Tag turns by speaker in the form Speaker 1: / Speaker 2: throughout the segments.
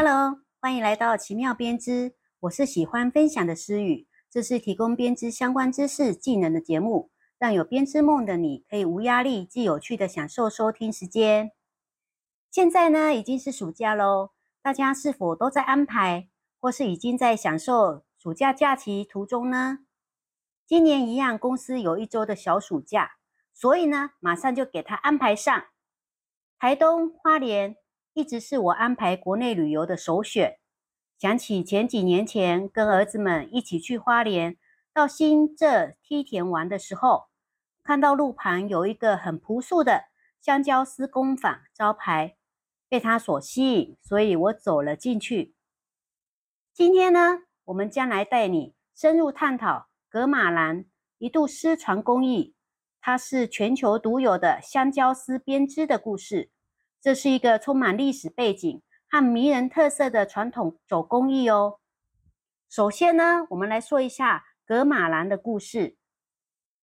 Speaker 1: Hello，欢迎来到奇妙编织。我是喜欢分享的诗雨，这是提供编织相关知识、技能的节目，让有编织梦的你可以无压力、既有趣的享受收听时间。现在呢，已经是暑假喽，大家是否都在安排，或是已经在享受暑假假期途中呢？今年一样，公司有一周的小暑假，所以呢，马上就给他安排上台东花莲。一直是我安排国内旅游的首选。想起前几年前跟儿子们一起去花莲到新浙梯田玩的时候，看到路旁有一个很朴素的香蕉丝工坊招牌，被它所吸引，所以我走了进去。今天呢，我们将来带你深入探讨格马兰一度失传工艺，它是全球独有的香蕉丝编织的故事。这是一个充满历史背景和迷人特色的传统手工艺哦。首先呢，我们来说一下格马兰的故事。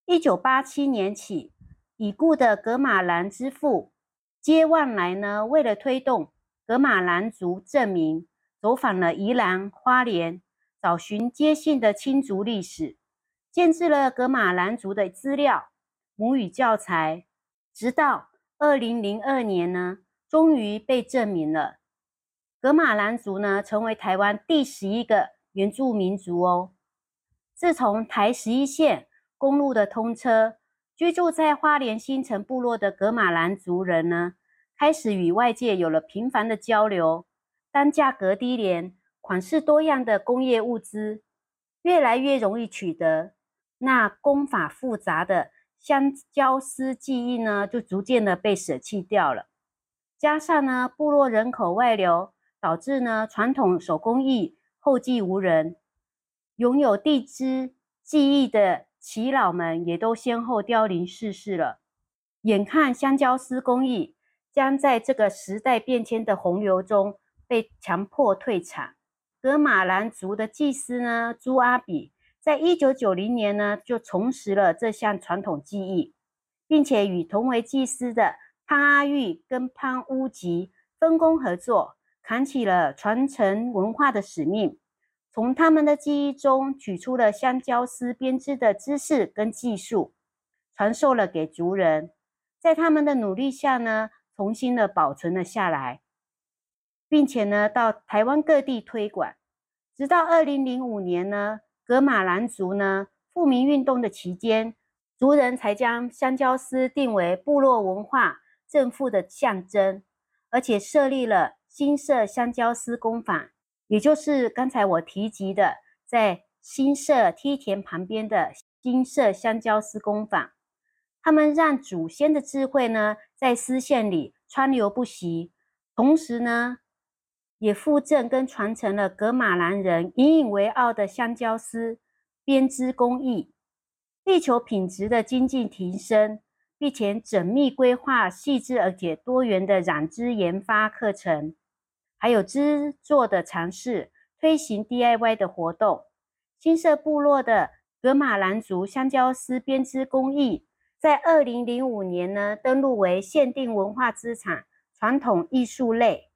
Speaker 1: 一九八七年起，已故的格马兰之父接万来呢，为了推动格马兰族证明，走访了宜兰花莲，找寻接信的亲族历史，建制了格马兰族的资料、母语教材，直到二零零二年呢。终于被证明了，格马兰族呢成为台湾第十一个原住民族哦。自从台十一线公路的通车，居住在花莲新城部落的格马兰族人呢，开始与外界有了频繁的交流。当价格低廉、款式多样的工业物资越来越容易取得，那工法复杂的香蕉丝技艺呢，就逐渐的被舍弃掉了。加上呢，部落人口外流，导致呢传统手工艺后继无人，拥有地织技艺的耆老们也都先后凋零逝世了。眼看香蕉丝工艺将在这个时代变迁的洪流中被强迫退场，格马兰族的祭司呢朱阿比，在一九九零年呢就重拾了这项传统技艺，并且与同为祭司的。潘阿玉跟潘乌吉分工合作，扛起了传承文化的使命。从他们的记忆中取出了香蕉丝编织的知识跟技术，传授了给族人。在他们的努力下呢，重新的保存了下来，并且呢，到台湾各地推广。直到二零零五年呢，格马兰族呢复民运动的期间，族人才将香蕉丝定为部落文化。正负的象征，而且设立了新社香蕉丝工坊，也就是刚才我提及的，在新社梯田旁边的新社香蕉丝工坊。他们让祖先的智慧呢，在丝线里川流不息，同时呢，也附赠跟传承了格马兰人引以为傲的香蕉丝编织工艺，力求品质的精进提升。并且缜密规划细致而且多元的染织研发课程，还有织作的尝试，推行 DIY 的活动。新社部落的格马兰族香蕉丝编织工艺，在二零零五年呢登录为限定文化资产传统艺术类。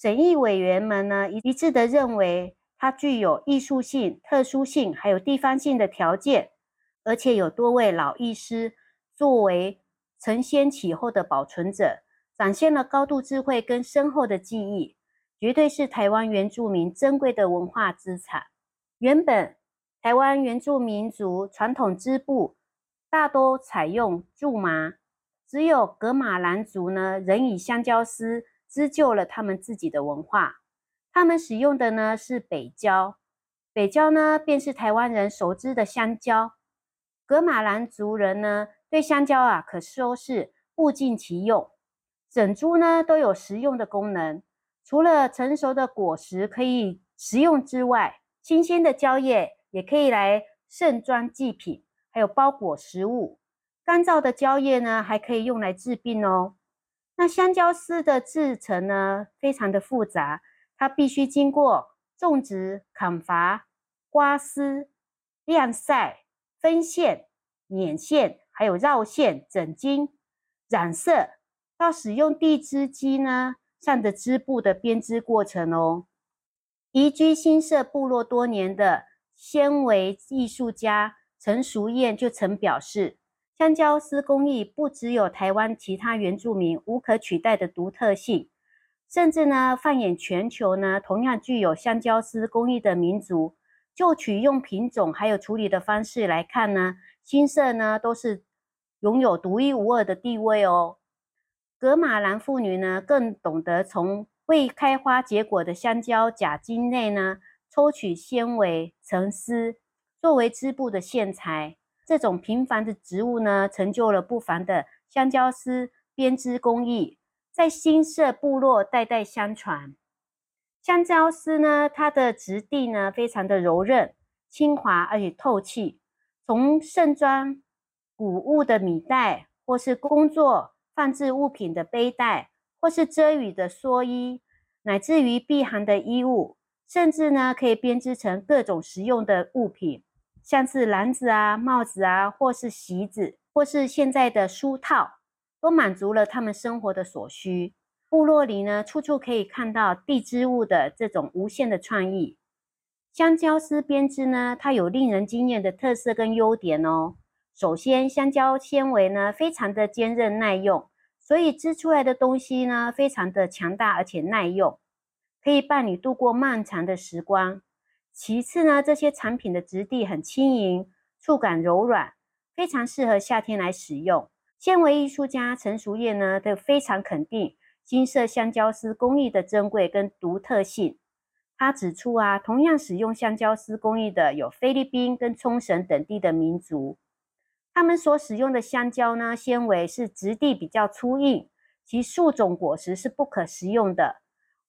Speaker 1: 审议委员们呢一致的认为，它具有艺术性、特殊性，还有地方性的条件，而且有多位老艺师。作为承先启后的保存者，展现了高度智慧跟深厚的记忆，绝对是台湾原住民珍贵的文化资产。原本台湾原住民族传统织布大多采用苎麻，只有格马兰族呢，仍以香蕉丝织就了他们自己的文化。他们使用的呢是北蕉，北蕉呢便是台湾人熟知的香蕉。格马兰族人呢。对香蕉啊，可说是物尽其用，整株呢都有食用的功能。除了成熟的果实可以食用之外，新鲜的蕉叶也可以来盛装祭品，还有包裹食物。干燥的蕉叶呢，还可以用来治病哦。那香蕉丝的制成呢，非常的复杂，它必须经过种植、砍伐、刮丝、晾晒、分线、捻线。还有绕线、整金、染色，到使用地织机呢，上的织布的编织过程哦。移居新社部落多年的纤维艺术家陈淑燕就曾表示，香蕉丝工艺不只有台湾其他原住民无可取代的独特性，甚至呢，放眼全球呢，同样具有香蕉丝工艺的民族，就取用品种还有处理的方式来看呢，新社呢都是拥有独一无二的地位哦。格马兰妇女呢，更懂得从未开花结果的香蕉假茎内呢，抽取纤维成丝，作为织布的线材。这种平凡的植物呢，成就了不凡的香蕉丝编织工艺，在新社部落代代相传。香蕉丝呢，它的质地呢，非常的柔韧、轻滑而且透气。从盛装谷物的米袋，或是工作。放置物品的背带，或是遮雨的蓑衣，乃至于避寒的衣物，甚至呢可以编织成各种实用的物品，像是篮子啊、帽子啊，或是席子，或是现在的书套，都满足了他们生活的所需。部落里呢，处处可以看到地织物的这种无限的创意。香蕉丝编织呢，它有令人惊艳的特色跟优点哦。首先，香蕉纤维呢非常的坚韧耐用，所以织出来的东西呢非常的强大而且耐用，可以伴你度过漫长的时光。其次呢，这些产品的质地很轻盈，触感柔软，非常适合夏天来使用。纤维艺术家陈淑燕呢，都非常肯定金色香蕉丝工艺的珍贵跟独特性。他指出啊，同样使用香蕉丝工艺的有菲律宾跟冲绳等地的民族。他们所使用的香蕉呢，纤维是质地比较粗硬，其树种果实是不可食用的，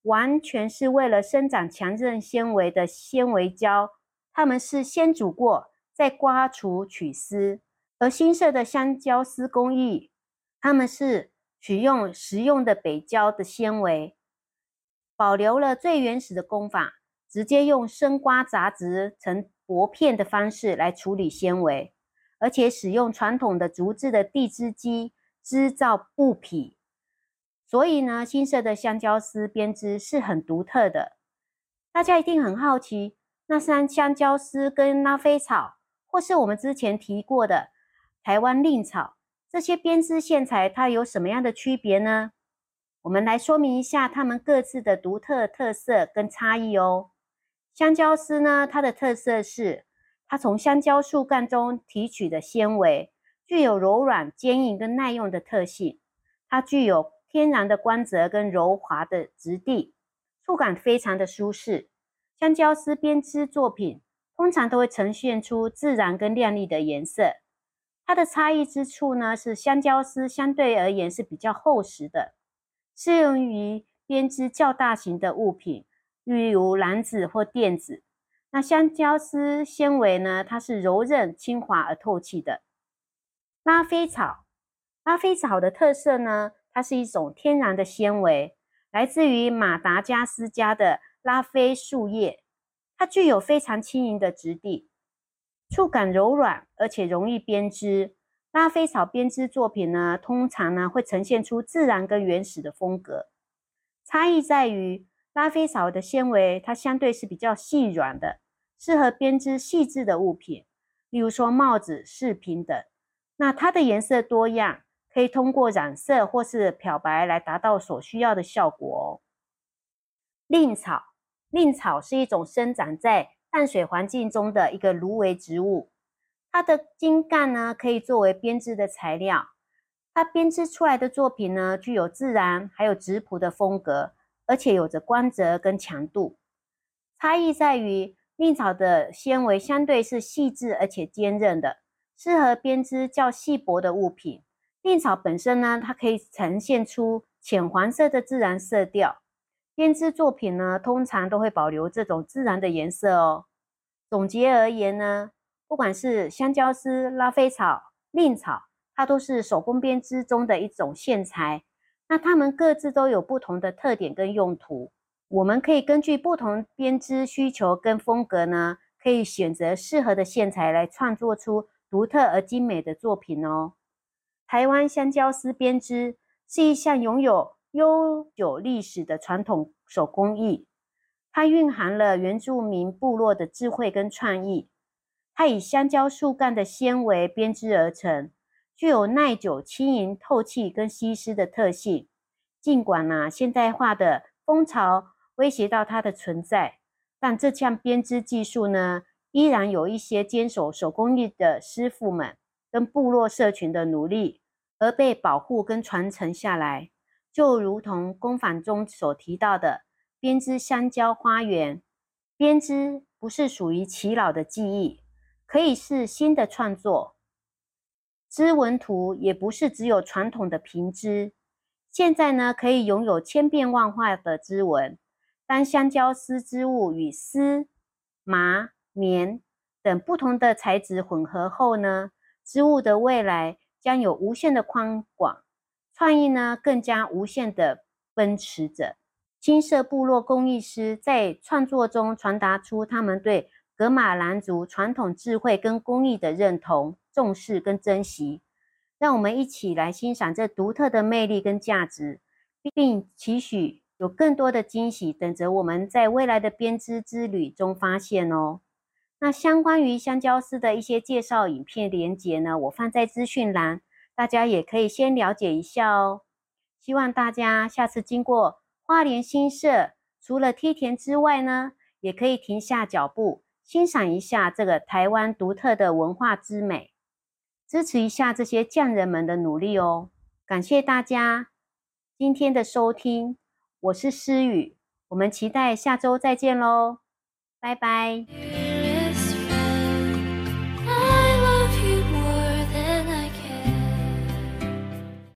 Speaker 1: 完全是为了生长强韧纤维的纤维胶。他们是先煮过，再刮除取丝。而新设的香蕉丝工艺，他们是取用食用的北蕉的纤维，保留了最原始的工法，直接用生瓜杂质成薄片的方式来处理纤维。而且使用传统的竹制的地织机织造布匹，所以呢，新设的香蕉丝编织是很独特的。大家一定很好奇，那三香蕉丝跟拉菲草，或是我们之前提过的台湾令草这些编织线材，它有什么样的区别呢？我们来说明一下它们各自的独特特色跟差异哦。香蕉丝呢，它的特色是。它从香蕉树干中提取的纤维具有柔软、坚硬跟耐用的特性。它具有天然的光泽跟柔滑的质地，触感非常的舒适。香蕉丝编织作品通常都会呈现出自然跟亮丽的颜色。它的差异之处呢，是香蕉丝相对而言是比较厚实的，适用于编织较大型的物品，例如篮子或垫子。那香蕉丝纤维呢？它是柔韧、轻滑而透气的。拉菲草，拉菲草的特色呢？它是一种天然的纤维，来自于马达加斯加的拉菲树叶。它具有非常轻盈的质地，触感柔软，而且容易编织。拉菲草编织作品呢，通常呢会呈现出自然跟原始的风格。差异在于。拉菲草的纤维，它相对是比较细软的，适合编织细致的物品，例如说帽子、饰品等。那它的颜色多样，可以通过染色或是漂白来达到所需要的效果哦。令草，蔺草是一种生长在淡水环境中的一个芦苇植物，它的茎干呢可以作为编织的材料。它编织出来的作品呢，具有自然还有质朴的风格。而且有着光泽跟强度，差异在于蔺草的纤维相对是细致而且坚韧的，适合编织较细薄的物品。蔺草本身呢，它可以呈现出浅黄色的自然色调，编织作品呢通常都会保留这种自然的颜色哦。总结而言呢，不管是香蕉丝、拉菲草、蔺草，它都是手工编织中的一种线材。那它们各自都有不同的特点跟用途，我们可以根据不同编织需求跟风格呢，可以选择适合的线材来创作出独特而精美的作品哦。台湾香蕉丝编织是一项拥有悠久历史的传统手工艺，它蕴含了原住民部落的智慧跟创意。它以香蕉树干的纤维编织而成，具有耐久、轻盈、透气跟吸湿的特性。尽管呢，现代化的风潮威胁到它的存在，但这项编织技术呢，依然有一些坚守手工艺的师傅们跟部落社群的努力而被保护跟传承下来。就如同工坊中所提到的，编织香蕉花园，编织不是属于耆老的记忆，可以是新的创作。织纹图也不是只有传统的平织，现在呢可以拥有千变万化的织纹。当香蕉丝织物与丝、麻、棉等不同的材质混合后呢，织物的未来将有无限的宽广。创意呢，更加无限的奔驰着。金色部落工艺师在创作中传达出他们对格马兰族传统智慧跟工艺的认同、重视跟珍惜。让我们一起来欣赏这独特的魅力跟价值，并期许有更多的惊喜等着我们在未来的编织之旅中发现哦。那相关于香蕉丝的一些介绍影片连结呢，我放在资讯栏。大家也可以先了解一下哦。希望大家下次经过花莲新社，除了梯田之外呢，也可以停下脚步，欣赏一下这个台湾独特的文化之美，支持一下这些匠人们的努力哦。感谢大家今天的收听，我是诗雨，我们期待下周再见喽，拜拜。